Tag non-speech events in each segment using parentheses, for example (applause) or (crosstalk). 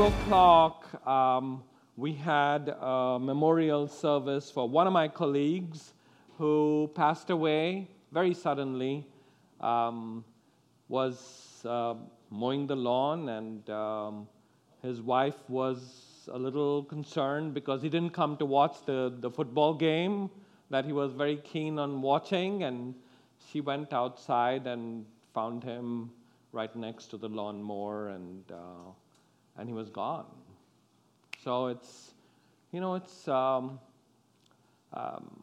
2 o'clock, um, we had a memorial service for one of my colleagues who passed away very suddenly. Um, was uh, mowing the lawn, and um, his wife was a little concerned because he didn't come to watch the, the football game that he was very keen on watching. And she went outside and found him right next to the lawnmower, and, uh, and he was gone. So it's, you know, it's, um, um,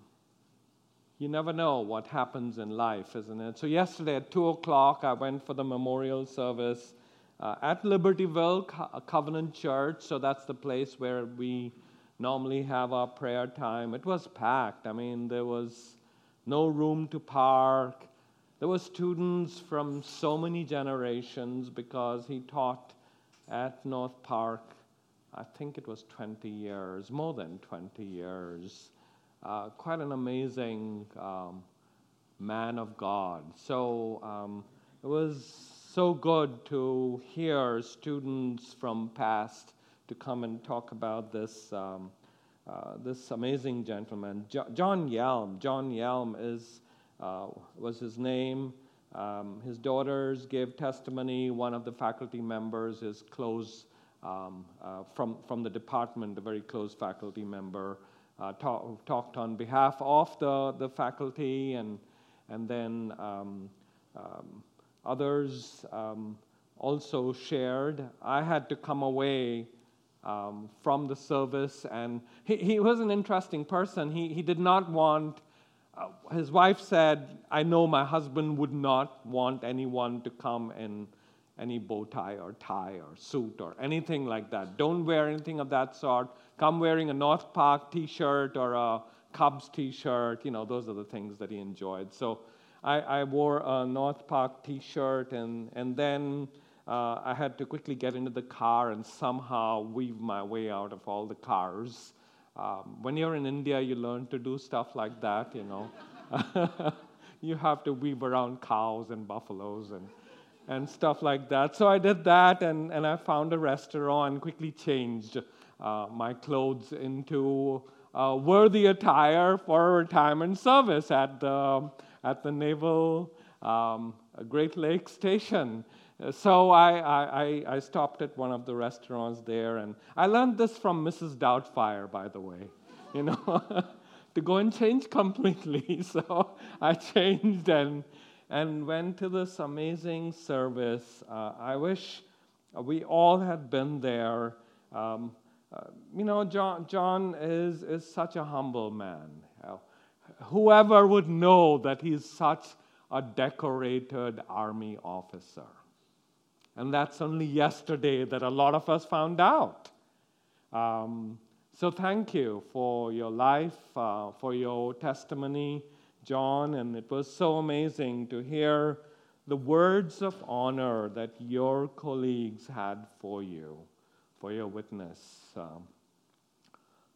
you never know what happens in life, isn't it? So, yesterday at 2 o'clock, I went for the memorial service uh, at Libertyville Co- Covenant Church. So, that's the place where we normally have our prayer time. It was packed. I mean, there was no room to park. There were students from so many generations because he taught at North Park, I think it was 20 years, more than 20 years uh, quite an amazing um, man of God. So um, it was so good to hear students from past to come and talk about this. Um, uh, this amazing gentleman, jo- John Yelm. John Yelm is uh, was his name. Um, his daughters gave testimony. One of the faculty members is close um, uh, from from the department, a very close faculty member uh, talk, talked on behalf of the, the faculty, and, and then um, um, others um, also shared. I had to come away um, from the service, and he, he was an interesting person. He, he did not want, uh, his wife said, I know my husband would not want anyone to come in any bow tie or tie or suit or anything like that. Don't wear anything of that sort come wearing a North Park t shirt or a Cubs t shirt. You know, those are the things that he enjoyed. So I, I wore a North Park t shirt, and, and then uh, I had to quickly get into the car and somehow weave my way out of all the cars. Um, when you're in India, you learn to do stuff like that, you know. (laughs) you have to weave around cows and buffaloes and, and stuff like that. So I did that, and, and I found a restaurant and quickly changed uh, my clothes into uh, worthy attire for retirement service at the, at the Naval um, Great Lakes Station. So I, I, I stopped at one of the restaurants there, and I learned this from Mrs. Doubtfire, by the way, you know, (laughs) to go and change completely. (laughs) So I changed and, and went to this amazing service. Uh, I wish we all had been there. Um, uh, you know, John, John is, is such a humble man. Whoever would know that he's such a decorated army officer? And that's only yesterday that a lot of us found out. Um, so thank you for your life, uh, for your testimony, John. And it was so amazing to hear the words of honor that your colleagues had for you for your witness. Um,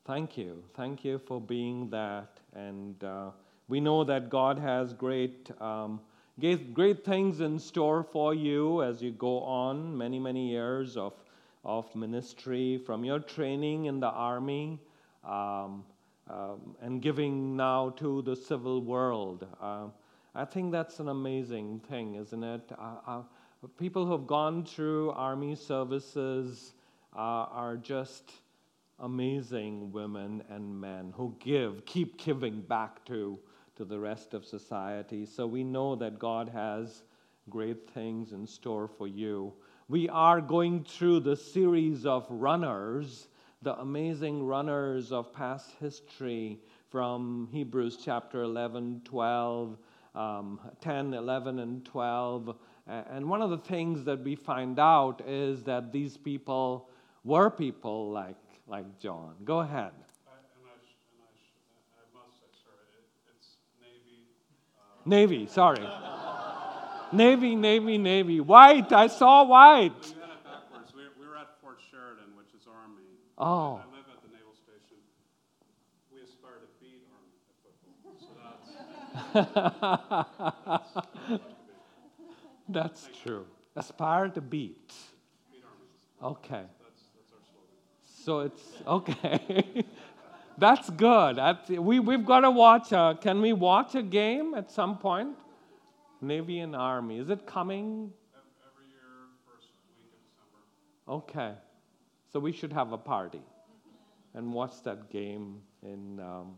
thank you. Thank you for being that. And uh, we know that God has great, um, great things in store for you as you go on many, many years of, of ministry from your training in the army. Um, um, and giving now to the civil world. Uh, I think that's an amazing thing, isn't it? Uh, uh, people who have gone through army services uh, are just amazing women and men who give, keep giving back to, to the rest of society. So we know that God has great things in store for you. We are going through the series of runners, the amazing runners of past history from Hebrews chapter 11, 12, um, 10, 11, and 12. And one of the things that we find out is that these people were people like, like John. Go ahead. Navy, sorry. Navy, Navy, Navy. White, I saw white. We had it backwards. We, we were at Fort Sheridan, which is Army. Oh. I live at the Naval Station. We aspire to beat Army football. So that's. (laughs) that's, that's true. Aspire to beat. Beat Army. Okay. That's, that's our So it's okay. (laughs) That's good. That's, we, we've got to watch. A, can we watch a game at some point? Navy and Army. Is it coming? Every year, first week of December. Okay. So we should have a party and watch that game in, um,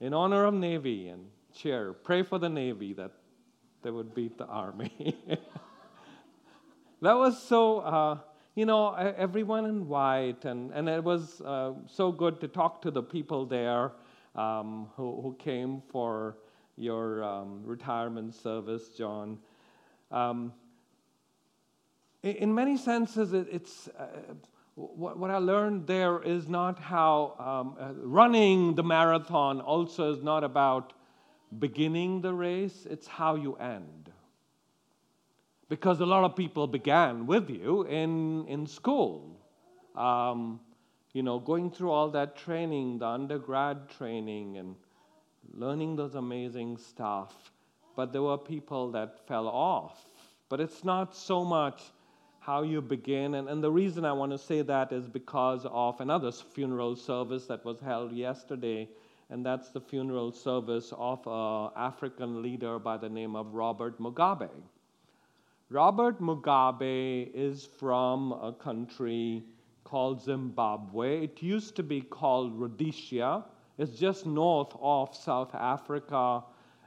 in honor of Navy and cheer. Pray for the Navy that they would beat the Army. (laughs) that was so. Uh, you know, everyone in white, and, and it was uh, so good to talk to the people there um, who, who came for your um, retirement service, John. Um, in many senses, it's uh, what, what, I learned there is not how um, uh, running the marathon also is not about beginning the race, it's how you end because a lot of people began with you in, in school. Um, you know, going through all that training, the undergrad training, and learning those amazing stuff. But there were people that fell off. But it's not so much how you begin. And, and the reason I want to say that is because of another funeral service that was held yesterday, and that's the funeral service of an African leader by the name of Robert Mugabe. Robert Mugabe is from a country called Zimbabwe. It used to be called Rhodesia. It's just north of South Africa.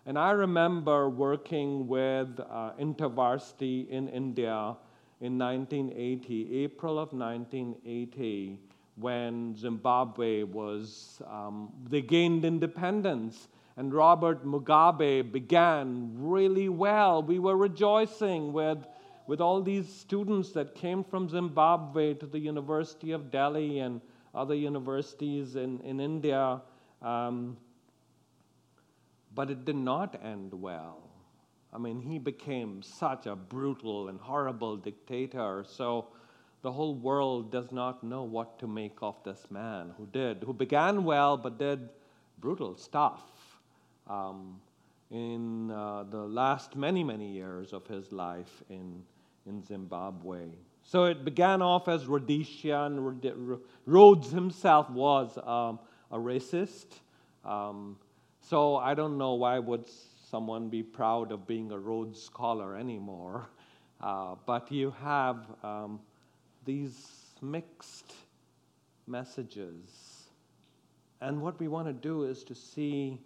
And I remember working with uh, InterVarsity in India in 1980, April of 1980, when Zimbabwe was, um, they gained independence and Robert Mugabe began really well. We were rejoicing with, with all these students that came from Zimbabwe to the University of Delhi and other universities in, in India. Um, but it did not end well. I mean, he became such a brutal and horrible dictator. So the whole world does not know what to make of this man who did, who began well but did brutal stuff um, in uh, the last many, many years of his life in, in Zimbabwe. So it began off as Rhodesia, and Rhodes himself was um, a racist. Um, so I don't know why would someone be proud of being a Rhodes scholar anymore. (laughs) Uh, but you have um, these mixed messages. And what we want to do is to see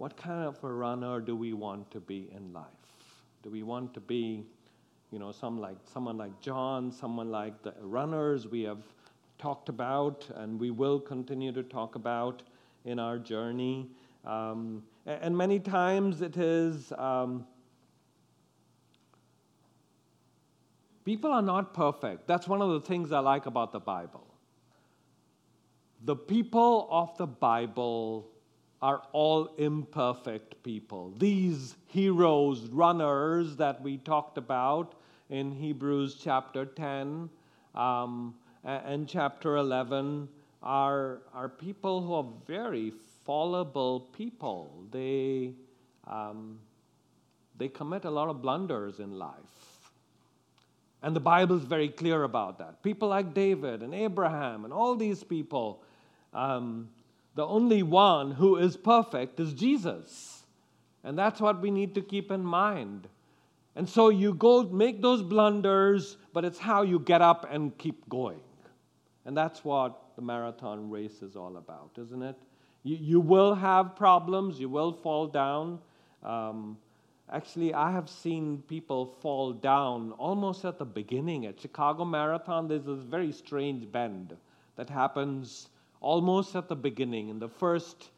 what kind of a runner do we want to be in life? Do we want to be, you know, some like someone like John, someone like the runners we have talked about and we will continue to talk about in our journey? Um, and many times it is um, people are not perfect. That's one of the things I like about the Bible. The people of the Bible are all imperfect people. These heroes, runners that we talked about in Hebrews chapter 10 um, and chapter 11 are, are people who are very fallible people. They, um, they commit a lot of blunders in life. And the Bible is very clear about that. People like David and Abraham and all these people, um, the only one who is perfect is Jesus. And that's what we need to keep in mind. And so you go make those blunders, but it's how you get up and keep going. And that's what the marathon race is all about, isn't it? You, you will have problems, you will fall down. Um, actually, I have seen people fall down almost at the beginning. At Chicago Marathon, there's this very strange bend that happens almost at the beginning, in the first,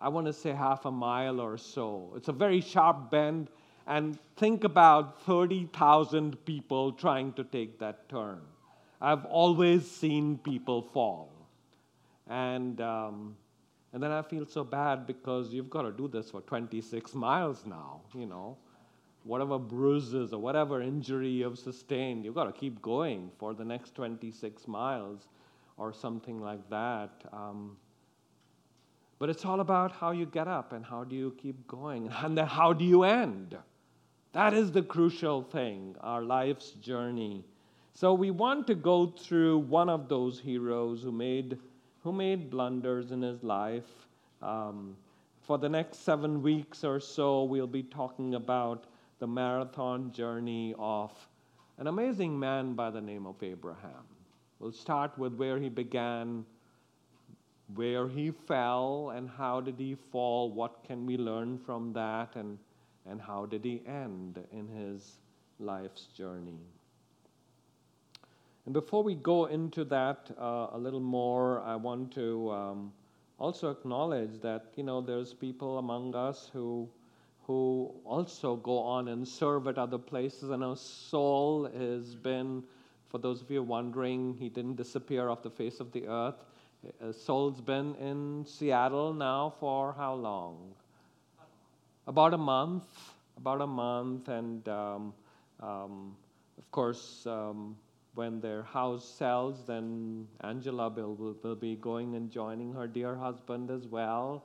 I want to say half a mile or so. It's a very sharp bend, and think about 30,000 people trying to take that turn. I've always seen people fall. And, um, and then I feel so bad because you've got to do this for 26 miles now, you know. Whatever bruises or whatever injury you've sustained, you've got to keep going for the next 26 miles or something like that. Um, but it's all about how you get up and how do you keep going (laughs) and then how do you end. That is the crucial thing, our life's journey. So we want to go through one of those heroes who made, who made blunders in his life. Um, for the next seven weeks or so, we'll be talking about the marathon journey of an amazing man by the name of Abraham. We'll start with where he began, where he fell, and how did he fall, what can we learn from that, and, and how did he end in his life's journey. And before we go into that uh, a little more, I want to um, also acknowledge that you know there's people among us who who also go on and serve at other places. I know Saul has been, for those of you wondering, he didn't disappear off the face of the earth. Uh, Saul's been in Seattle now for how long? About a month. About a month, and um, um, of course. Um, when their house sells, then Angela will, will, will, be going and joining her dear husband as well.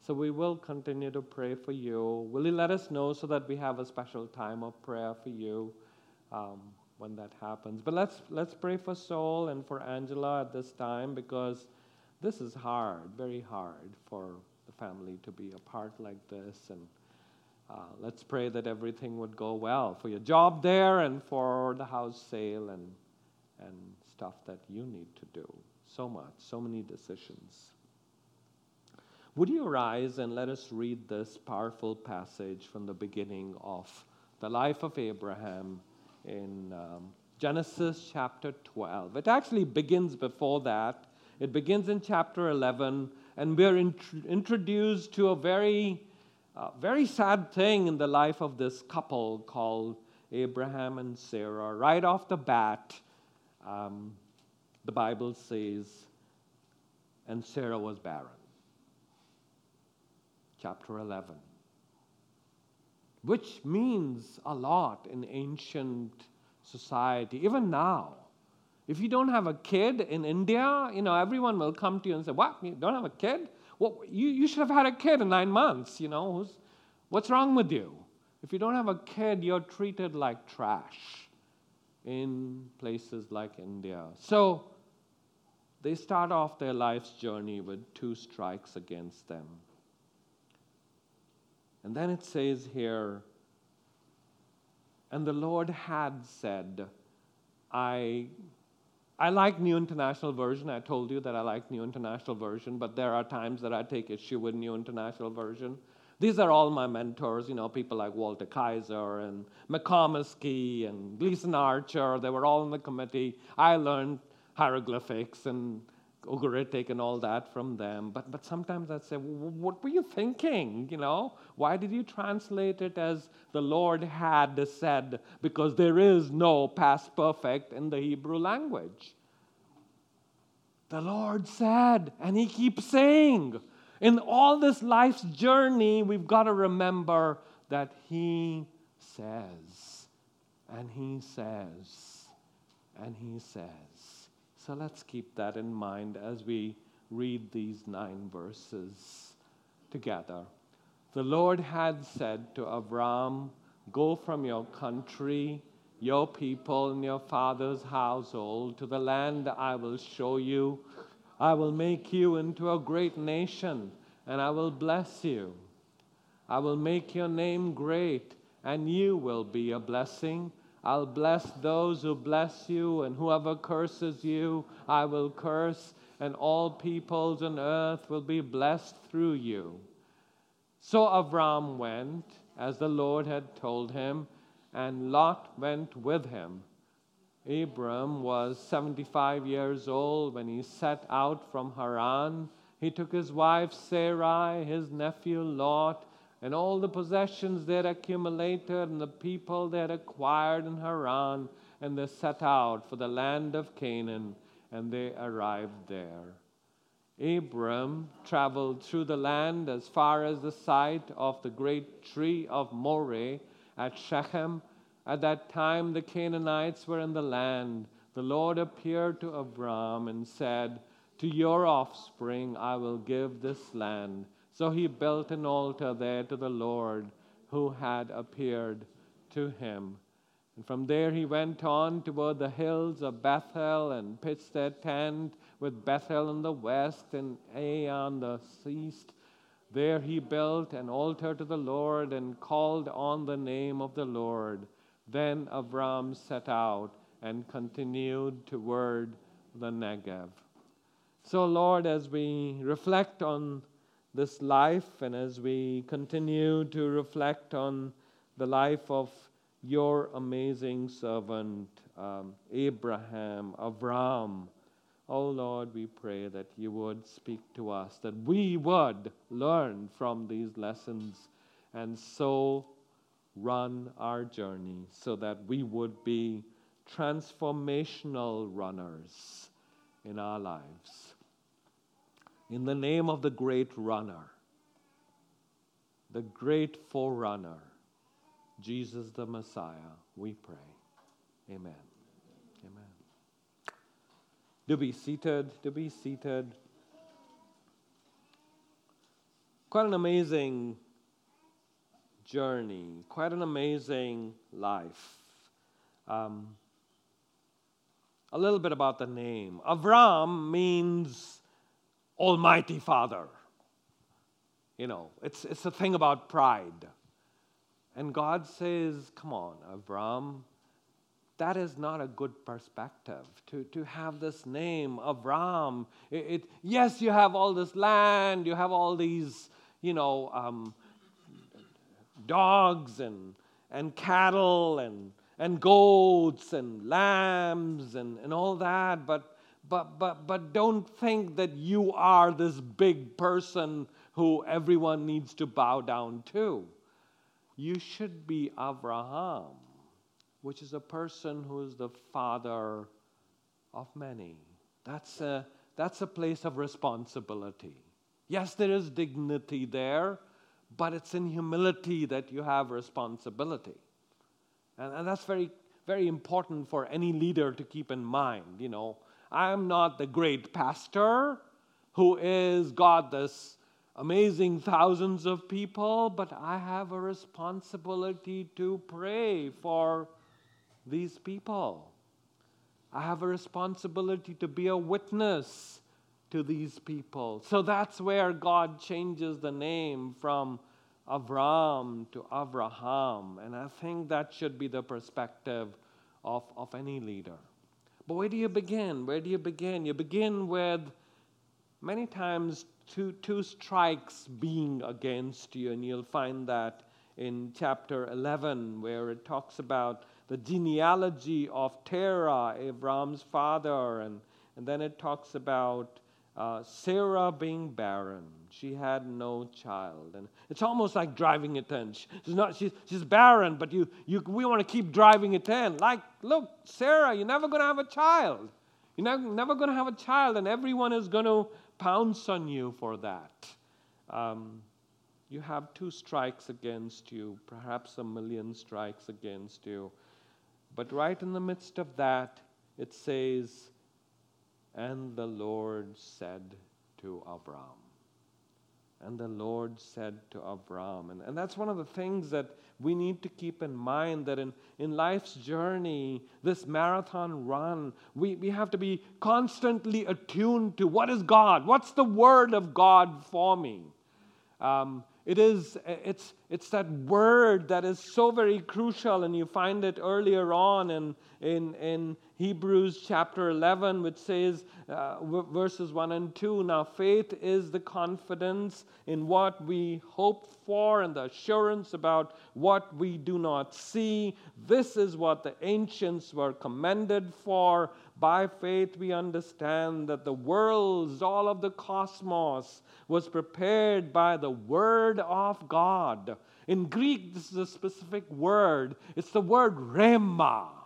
So we will continue to pray for you. Will you let us know so that we have a special time of prayer for you um, when that happens? But let's let's pray for Saul and for Angela at this time because this is hard, very hard for the family to be apart like this and. Uh, let's pray that everything would go well for your job there and for the house sale and and stuff that you need to do. So much, so many decisions. Would you rise and let us read this powerful passage from the beginning of the life of Abraham in um, Genesis chapter 12? It actually begins before that. It begins in chapter 11, and we're int- introduced to a very, uh, very sad thing in the life of this couple called Abraham and Sarah. Right off the bat, um, the Bible says, and Sarah was barren. Chapter 11. Which means a lot in ancient society, even now. If you don't have a kid in India, you know, everyone will come to you and say, What? You don't have a kid? Well, you, you should have had a kid in nine months, you know. What's wrong with you? If you don't have a kid, you're treated like trash in places like India. So they start off their life's journey with two strikes against them. And then it says here, and the Lord had said, I I like New International Version. I told you that I like New International Version, but there are times that I take issue with New International Version. These are all my mentors, you know, people like Walter Kaiser and McComiskey and Gleason Archer. They were all in the committee. I learned hieroglyphics and Ugaritic and all that from them. But, but sometimes I'd say, well, what were you thinking? You know, why did you translate it as the Lord had said? Because there is no past perfect in the Hebrew language. The Lord said, and He keeps saying. In all this life's journey, we've got to remember that He says, and He says, and He says. So let's keep that in mind as we read these nine verses together. The Lord had said to Abram, Go from your country, your people, and your father's household to the land I will show you I will make you into a great nation, and I will bless you. I will make your name great, and you will be a blessing. I'll bless those who bless you, and whoever curses you, I will curse, and all peoples on earth will be blessed through you. So Avram went, as the Lord had told him, and Lot went with him. Abram was 75 years old when he set out from Haran. He took his wife Sarai, his nephew Lot, and all the possessions that accumulated and the people that acquired in Haran, and they set out for the land of Canaan, and they arrived there. Abram traveled through the land as far as the site of the great tree of Moreh at Shechem at that time, the Canaanites were in the land. The Lord appeared to Abram and said, To your offspring I will give this land. So he built an altar there to the Lord who had appeared to him. And from there he went on toward the hills of Bethel and pitched their tent with Bethel in the west and Ai on the east. There he built an altar to the Lord and called on the name of the Lord. Then Abram set out and continued toward the Negev. So, Lord, as we reflect on this life and as we continue to reflect on the life of your amazing servant, um, Abraham, Avram, oh Lord, we pray that you would speak to us, that we would learn from these lessons and so run our journey so that we would be transformational runners in our lives. In the name of the great runner, the great forerunner, Jesus the Messiah, we pray. Amen. Amen. Do be seated, do be seated. Quite an amazing journey, quite an amazing life. Um, a little bit about the name. Avram means Almighty Father. You know, it's, it's a thing about pride. And God says, Come on, Avram, that is not a good perspective to, to have this name, Avram. It, it, yes, you have all this land, you have all these, you know, um, dogs and, and cattle and, and goats and lambs and, and all that, but, but, but, but don't think that you are this big person who everyone needs to bow down to. You should be Abraham, which is a person who is the father of many. That's a, that's a place of responsibility. Yes, there is dignity there, but it's in humility that you have responsibility. And, and that's very, very important for any leader to keep in mind. You know, I'm not the great pastor who is God this amazing thousands of people, but I have a responsibility to pray for these people. I have a responsibility to be a witness to these people. So that's where God changes the name from Avram to Avraham. And I think that should be the perspective of, of any leader. But where do you begin? Where do you begin? You begin with many times two, two strikes being against you, and you'll find that in chapter 11, where it talks about the genealogy of Terah, Abraham's father, and, and then it talks about uh, Sarah being barren. She had no child. And it's almost like driving it in. She's, not, she's, she's barren, but you, you, we want to keep driving it in. Like, look, Sarah, you're never going to have a child. You're never, never going to have a child, and everyone is going to pounce on you for that. Um, you have two strikes against you, perhaps a million strikes against you. But right in the midst of that, it says, and the Lord said to Abram. And the Lord said to Abram. And, and that's one of the things that we need to keep in mind that in, in life's journey, this marathon run, we, we have to be constantly attuned to what is God? What's the word of God for me? Um, it is, it's, it's that word that is so very crucial, and you find it earlier on in, in, in Hebrews chapter 11, which says, uh, verses 1 and 2 Now faith is the confidence in what we hope for and the assurance about what we do not see. This is what the ancients were commended for. By faith, we understand that the worlds, all of the cosmos, was prepared by the Word of God. In Greek, this is a specific word. It's the word rhema.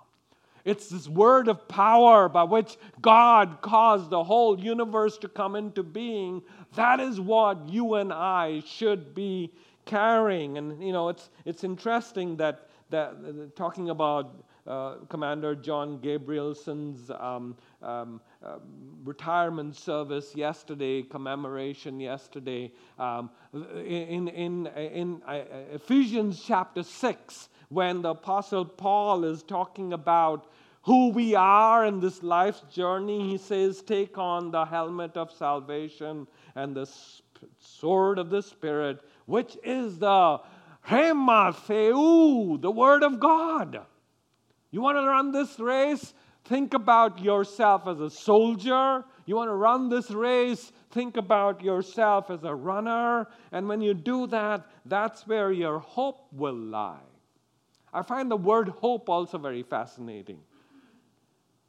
It's this word of power by which God caused the whole universe to come into being. That is what you and I should be carrying. And, you know, it's, it's interesting that, that talking about uh, Commander John Gabrielson's um, um, uh, retirement service yesterday, commemoration yesterday. Um, in, in, in uh, Ephesians chapter 6, when the Apostle Paul is talking about who we are in this life's journey, he says, Take on the helmet of salvation and the sword of the Spirit, which is the Rhema Theou, the Word of God. You want to run this race? Think about yourself as a soldier. You want to run this race? Think about yourself as a runner. And when you do that, that's where your hope will lie. I find the word hope also very fascinating.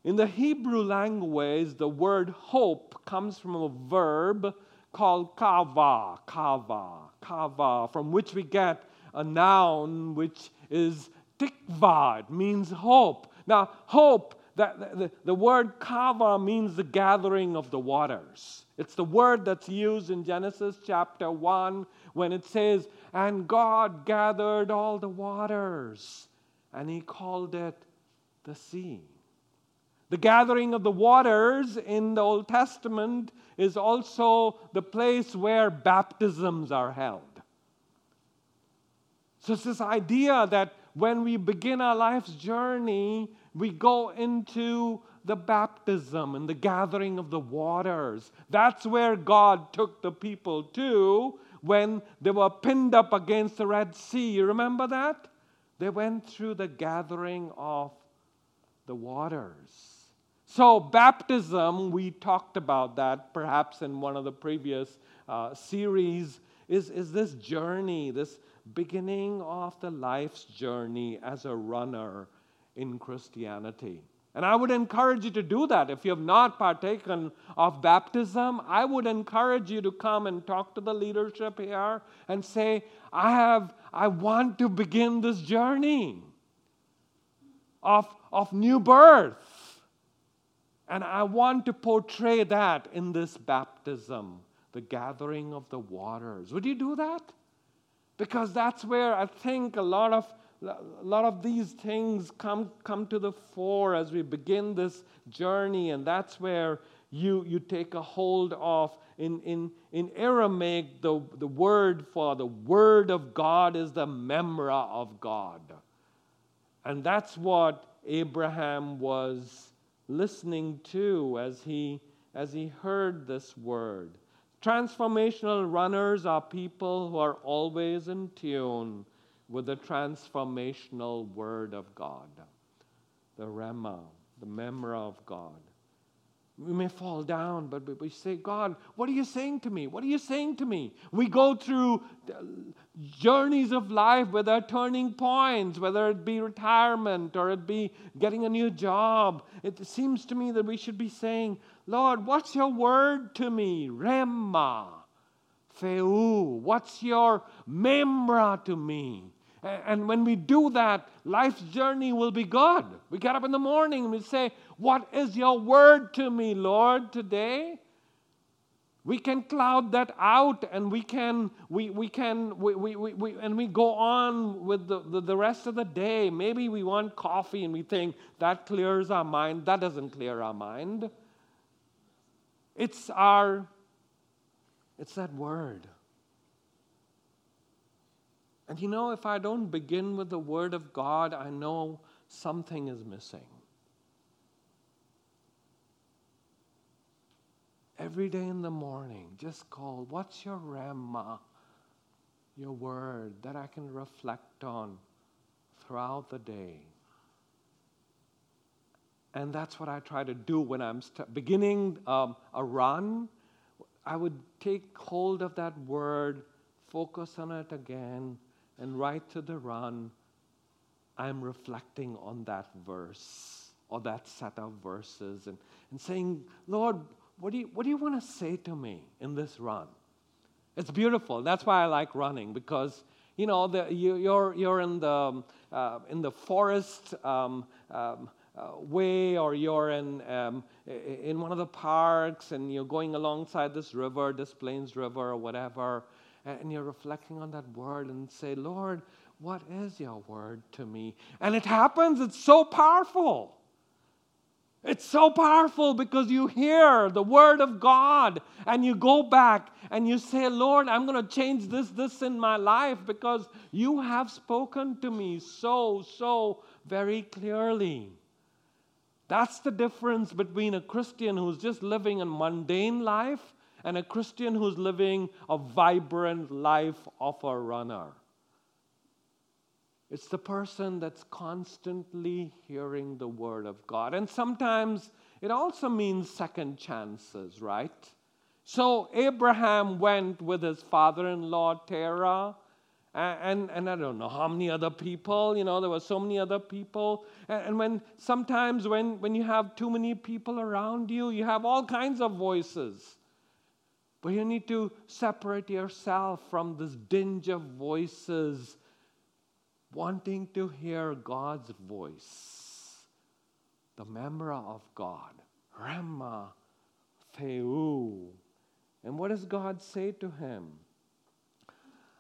In the Hebrew language, the word hope comes from a verb called kava, kava, kava, from which we get a noun which is tikva. It means hope. Now, hope, that, the, the word kava means the gathering of the waters. It's the word that's used in Genesis chapter 1 when it says, And God gathered all the waters, and he called it the sea. The gathering of the waters in the Old Testament is also the place where baptisms are held. So it's this idea that when we begin our life's journey, we go into the baptism and the gathering of the waters. That's where God took the people to when they were pinned up against the Red Sea. You remember that? They went through the gathering of the waters. So, baptism, we talked about that perhaps in one of the previous uh, series, is, is this journey, this beginning of the life's journey as a runner in Christianity. And I would encourage you to do that. If you have not partaken of baptism, I would encourage you to come and talk to the leadership here and say, I have, I want to begin this journey of, of new birth. And I want to portray that in this baptism, the gathering of the waters. Would you do that? Because that's where I think a lot of a lot of these things come come to the fore as we begin this journey, and that's where you you take a hold of in in in Aramaic the the word for the word of God is the memra of God, and that's what Abraham was listening to as he as he heard this word. Transformational runners are people who are always in tune with the transformational Word of God, the Rhema, the Memra of God. We may fall down, but we say, God, what are you saying to me? What are you saying to me? We go through journeys of life with our turning points, whether it be retirement or it be getting a new job. It seems to me that we should be saying, Lord, what's your word to me? Rhema. Theou. What's your memra to me? And when we do that, life's journey will be good. We get up in the morning and we say, What is your word to me, Lord, today? We can cloud that out and we can, we, we can, we, we, we, we and we go on with the, the, the rest of the day. Maybe we want coffee and we think that clears our mind. That doesn't clear our mind. It's our, it's that word. And you know, if I don't begin with the word of God, I know something is missing. Every day in the morning, just call, what's your Rhema? Your word that I can reflect on throughout the day. And that's what I try to do when I'm st- beginning um, a run. I would take hold of that word, focus on it again, and right to the run, I'm reflecting on that verse or that set of verses and, and saying, Lord, what do, you, what do you want to say to me in this run? It's beautiful. That's why I like running because you know the, you, are you're, you're in the um, uh, in the forest um, um, way or you're in, um, in one of the parks and you're going alongside this river, Des Plaines River or whatever, and you're reflecting on that word and say, Lord, what is your word to me? And it happens, it's so powerful. It's so powerful because you hear the word of God and you go back and you say, Lord, I'm going to change this, this in my life because you have spoken to me so, so very clearly. That's the difference between a Christian who's just living a mundane life and a Christian who's living a vibrant life of a runner. It's the person that's constantly hearing the word of God. And sometimes it also means second chances, right? So Abraham went with his father in law, Terah, and, and I don't know how many other people, you know, there were so many other people. And, when sometimes when, when you have too many people around you, you have all kinds of voices. But you need to separate yourself from this dinge of voices wanting to hear God's voice, the memra of God, Rhema Theou. And what does God say to him?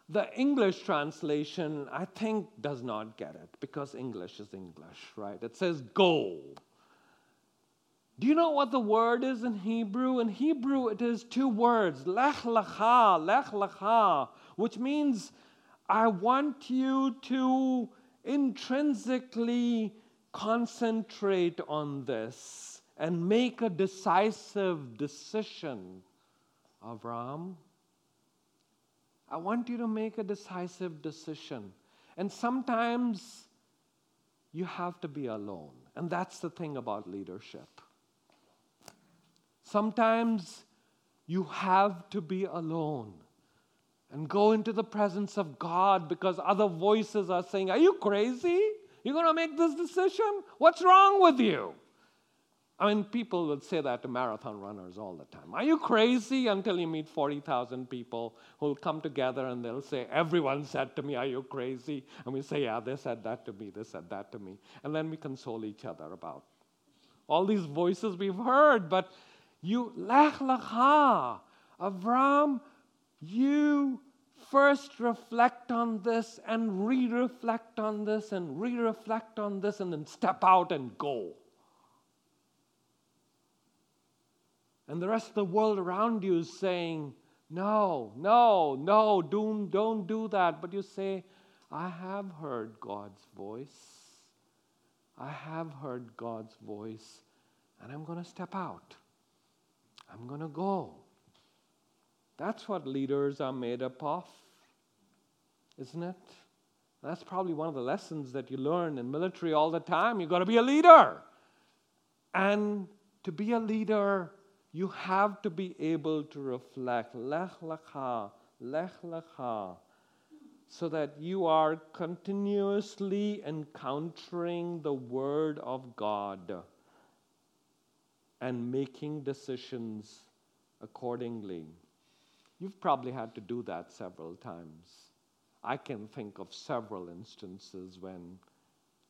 The English translation, I think, does not get it because English is English, right? It says go. Do you know what the word is in Hebrew? In Hebrew, it is two words, lech lecha, lech lecha, which means I want you to intrinsically concentrate on this and make a decisive decision, Avram. I want you to make a decisive decision. And sometimes you have to be alone. And that's the thing about leadership. Sometimes you have to be alone and go into the presence of God because other voices are saying, Are you crazy? You're going to make this decision? What's wrong with you? I mean, people would say that to marathon runners all the time. Are you crazy? Until you meet 40,000 people who'll come together and they'll say, Everyone said to me, Are you crazy? And we say, Yeah, they said that to me, they said that to me. And then we console each other about all these voices we've heard. But you, Lech Lecha, Avram, you first reflect on this and re reflect on this and re reflect on this and then step out and go. And the rest of the world around you is saying, No, no, no, don't, don't do that. But you say, I have heard God's voice. I have heard God's voice, and I'm going to step out. I'm going to go. That's what leaders are made up of, isn't it? That's probably one of the lessons that you learn in military all the time. You've got to be a leader. And to be a leader, you have to be able to reflect, lech lecha, lech lecha, so that you are continuously encountering the Word of God and making decisions accordingly. You've probably had to do that several times. I can think of several instances when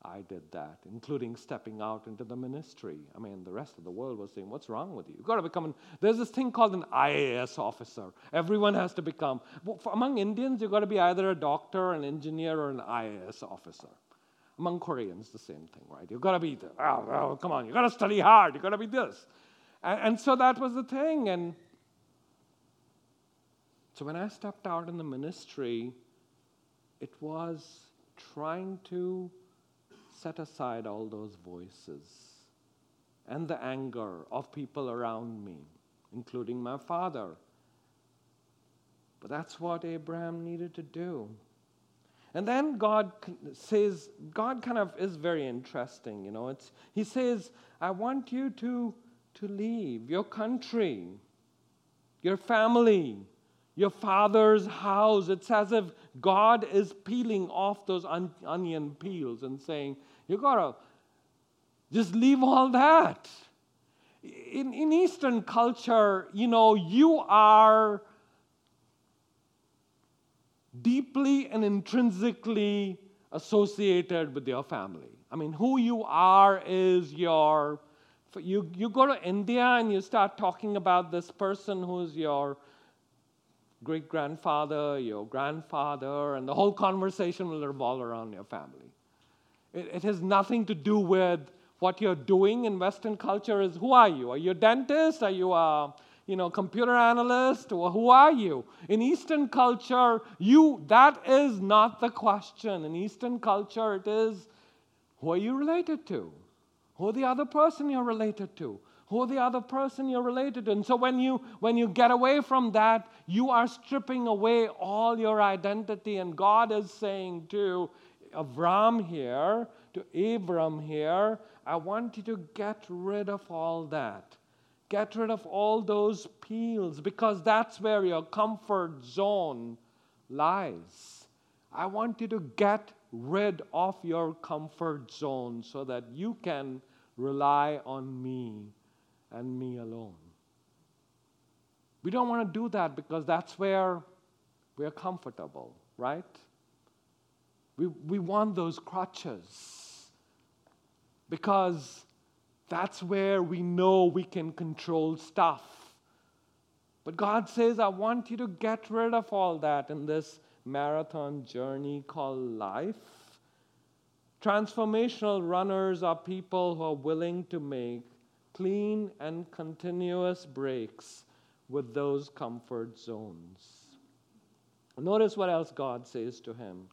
I did that, including stepping out into the ministry. I mean, the rest of the world was saying, What's wrong with you? You've got to become an, there's this thing called an IAS officer. Everyone has to become, for, among Indians, you've got to be either a doctor, an engineer, or an IAS officer. Among Koreans, the same thing, right? You've got to be, oh, oh, come on, you've got to study hard, you've got to be this. And, and so that was the thing. And so when I stepped out in the ministry, it was trying to set aside all those voices and the anger of people around me, including my father. But that's what Abraham needed to do. And then God says, God kind of is very interesting, you know. It's, he says, I want you to, to leave your country, your family, your father's house. It's as if God is peeling off those on- onion peels and saying, You gotta just leave all that. In, in Eastern culture, you know, you are deeply and intrinsically associated with your family. I mean, who you are is your. You, you go to India and you start talking about this person who's your great grandfather, your grandfather, and the whole conversation will revolve around your family. It, it has nothing to do with what you're doing in Western culture. Is who are you? Are you a dentist? Are you a you know computer analyst? Or who are you? In Eastern culture, you that is not the question. In Eastern culture, it is who are you related to? Who the other person you're related to? Who the other person you're related to? And so when you when you get away from that, you are stripping away all your identity. And God is saying to Avram here, to Abram here, I want you to get rid of all that. Get rid of all those peels because that's where your comfort zone lies. I want you to get rid of your comfort zone so that you can rely on me and me alone. We don't want to do that because that's where we're comfortable, right? We, we want those crutches because that's where we know we can control stuff. But God says, I want you to get rid of all that in this marathon journey called life. Transformational runners are people who are willing to make clean and continuous breaks with those comfort zones. Notice what else God says to him.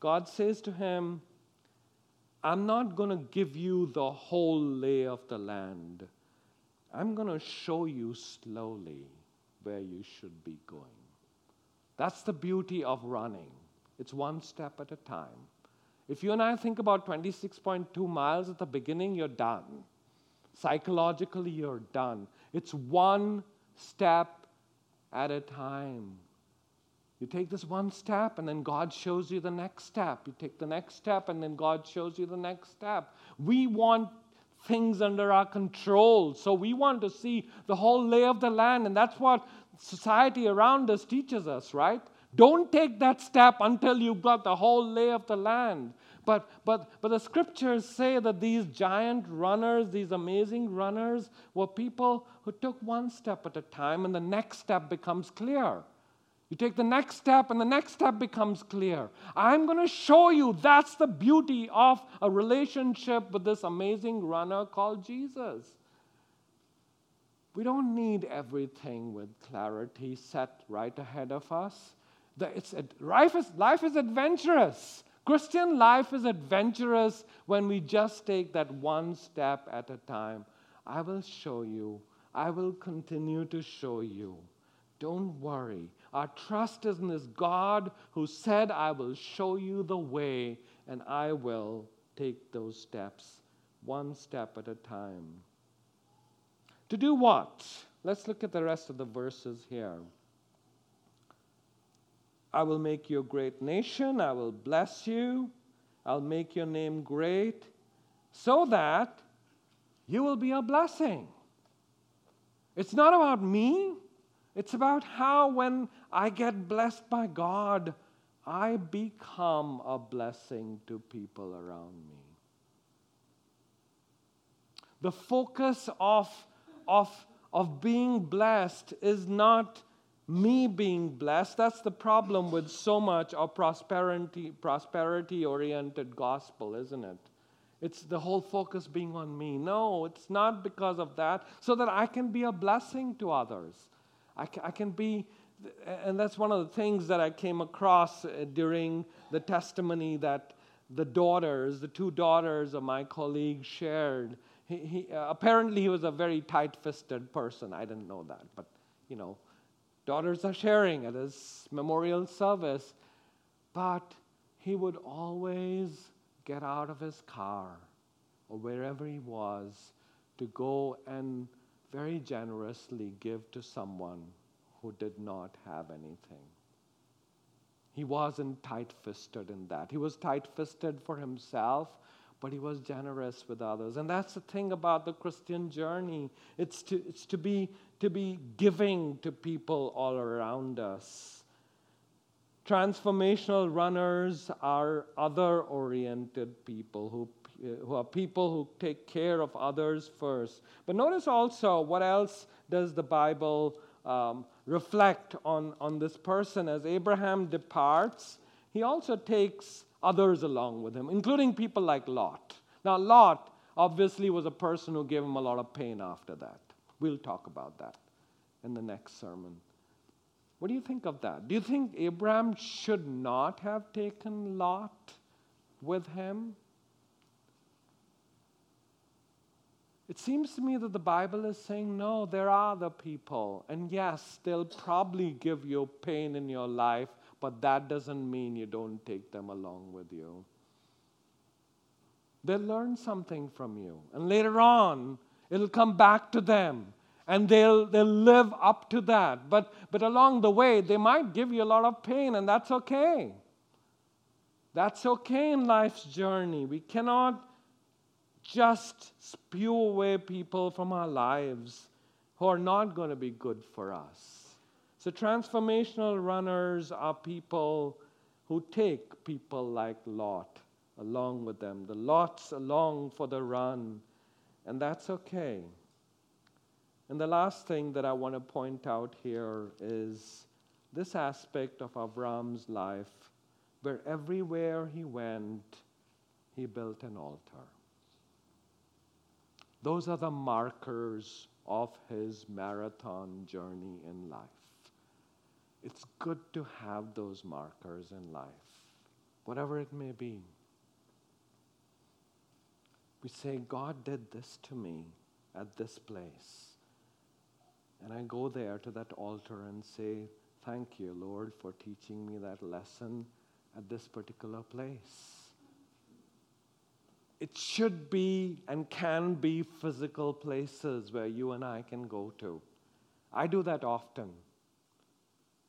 God says to him, I'm not going to give you the whole lay of the land. I'm going to show you slowly where you should be going. That's the beauty of running. It's one step at a time. If you and I think about 26.2 miles at the beginning, you're done. Psychologically, you're done. It's one step at a time. You take this one step, and then God shows you the next step. You take the next step, and then God shows you the next step. We want things under our control. So we want to see the whole lay of the land, and that's what society around us teaches us, right? Don't take that step until you've got the whole lay of the land. But, but, but the scriptures say that these giant runners, these amazing runners, were people who took one step at a time, and the next step becomes clear. You take the next step, and the next step becomes clear. I'm going to show you that's the beauty of a relationship with this amazing runner called Jesus. We don't need everything with clarity set right ahead of us. It's, life, is, life is adventurous. Christian life is adventurous when we just take that one step at a time. I will show you. I will continue to show you. Don't worry. Our trust is in this God who said, I will show you the way and I will take those steps, one step at a time. To do what? Let's look at the rest of the verses here. I will make you a great nation, I will bless you, I'll make your name great, so that you will be a blessing. It's not about me. It's about how, when I get blessed by God, I become a blessing to people around me. The focus of, of, of being blessed is not me being blessed. That's the problem with so much of prosperity, prosperity oriented gospel, isn't it? It's the whole focus being on me. No, it's not because of that, so that I can be a blessing to others. I can, I can be, and that's one of the things that I came across uh, during the testimony that the daughters, the two daughters of my colleague shared. He, he uh, apparently he was a very tight-fisted person. I didn't know that, but you know, daughters are sharing at his memorial service. But he would always get out of his car or wherever he was to go and very generously give to someone who did not have anything. He wasn't tight fisted in that. He was tight fisted for himself, but he was generous with others. And that's the thing about the Christian journey it's to, it's to, be, to be giving to people all around us. Transformational runners are other oriented people who who are people who take care of others first. But notice also what else does the Bible um, reflect on, on this person as Abraham departs, he also takes others along with him, including people like Lot. Now, Lot obviously was a person who gave him a lot of pain after that. We'll talk about that in the next sermon. What do you think of that? Do you think Abraham should not have taken Lot with him? It seems to me that the Bible is saying, no, there are other people. And yes, they'll probably give you pain in your life, but that doesn't mean you don't take them along with you. They'll learn something from you. And later on, it'll come back to them. And they'll, they'll live up to that. But, but along the way, they might give you a lot of pain, and that's okay. That's okay in life's journey. We cannot just spew away people from our lives who are not going to be good for us. So, transformational runners are people who take people like Lot along with them. The Lots along for the run, and that's okay. And the last thing that I want to point out here is this aspect of Avram's life where everywhere he went, he built an altar. Those are the markers of his marathon journey in life. It's good to have those markers in life, whatever it may be. We say, God did this to me at this place. And I go there to that altar and say, Thank you, Lord, for teaching me that lesson at this particular place it should be and can be physical places where you and I can go to. I do that often.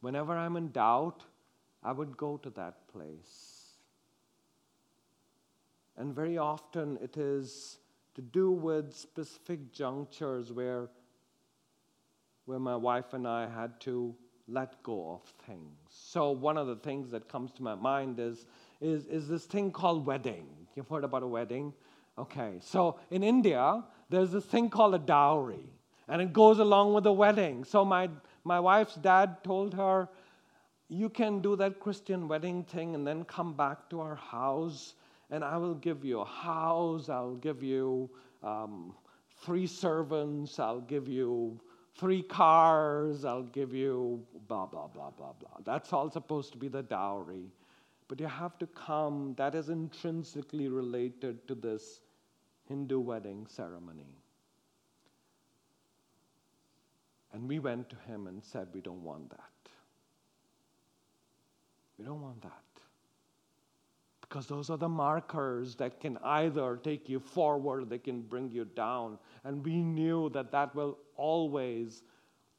Whenever I'm in doubt, I would go to that place. And very often it is to do with specific junctures where, where my wife and I had to let go of things. So, one of the things that comes to my mind is, is, is this thing called wedding. You've heard about a wedding? Okay, so in India, there's this thing called a dowry, and it goes along with the wedding. So my, my wife's dad told her, You can do that Christian wedding thing and then come back to our house, and I will give you a house, I'll give you um, three servants, I'll give you three cars, I'll give you blah, blah, blah, blah, blah. That's all supposed to be the dowry but you have to come, that is intrinsically related to this Hindu wedding ceremony. And we went to him and said, We don't want that. We don't want that. Because those are the markers that can either take you forward or they can bring you down. And we knew that that will always,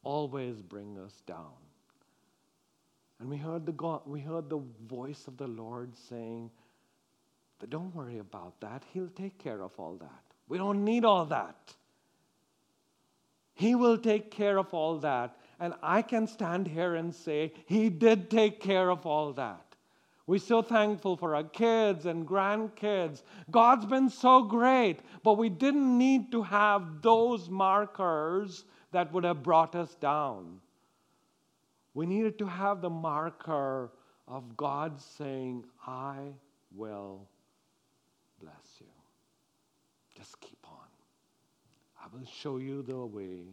always bring us down. And we heard the, God, we heard the voice of the Lord saying, Don't worry about that. He'll take care of all that. We don't need all that. He will take care of all that. And I can stand here and say, He did take care of all that. We're so thankful for our kids and grandkids. God's been so great, but we didn't need to have those markers that would have brought us down. We needed to have the marker of God saying, I will bless you. Just keep on. I will show you the way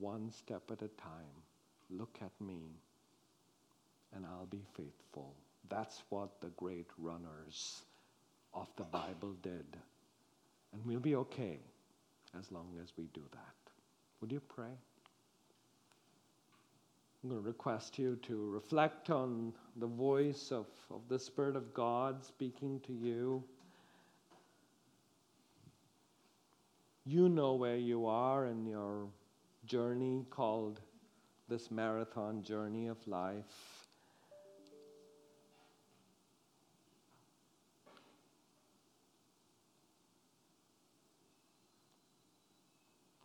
one step at a time. Look at me, and I'll be faithful. That's what the great runners of the Bible did. And we'll be okay as long as we do that. Would you pray? I'm going to request you to reflect on the voice of, of the Spirit of God speaking to you. You know where you are in your journey called this marathon journey of life.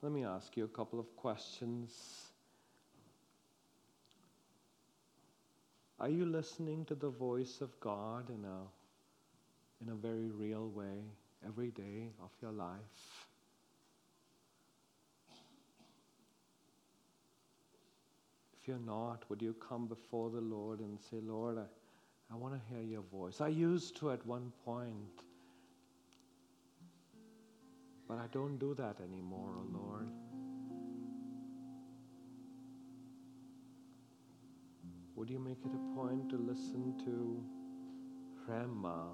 Let me ask you a couple of questions. Are you listening to the voice of God in a, in a very real way every day of your life? If you're not, would you come before the Lord and say, Lord, I, I want to hear your voice? I used to at one point, but I don't do that anymore, oh Lord. Would you make it a point to listen to Rhema,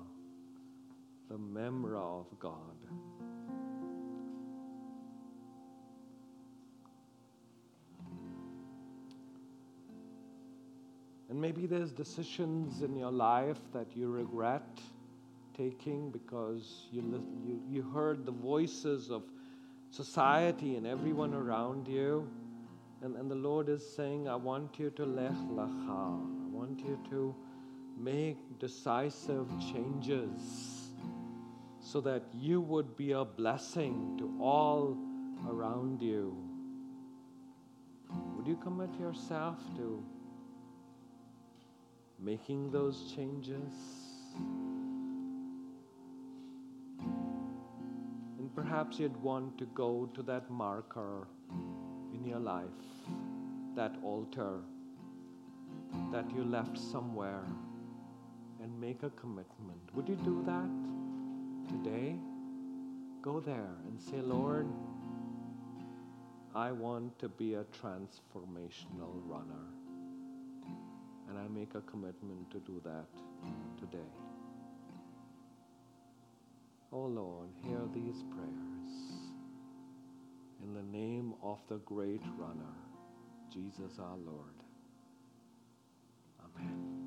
the Memra of God? And maybe there's decisions in your life that you regret taking because you, you, you heard the voices of society and everyone around you. And, and the Lord is saying, I want you to lech lecha. I want you to make decisive changes so that you would be a blessing to all around you. Would you commit yourself to making those changes. Perhaps you'd want to go to that marker in your life, that altar that you left somewhere, and make a commitment. Would you do that today? Go there and say, Lord, I want to be a transformational runner. And I make a commitment to do that today. Oh Lord, hear these prayers. In the name of the great runner, Jesus our Lord. Amen.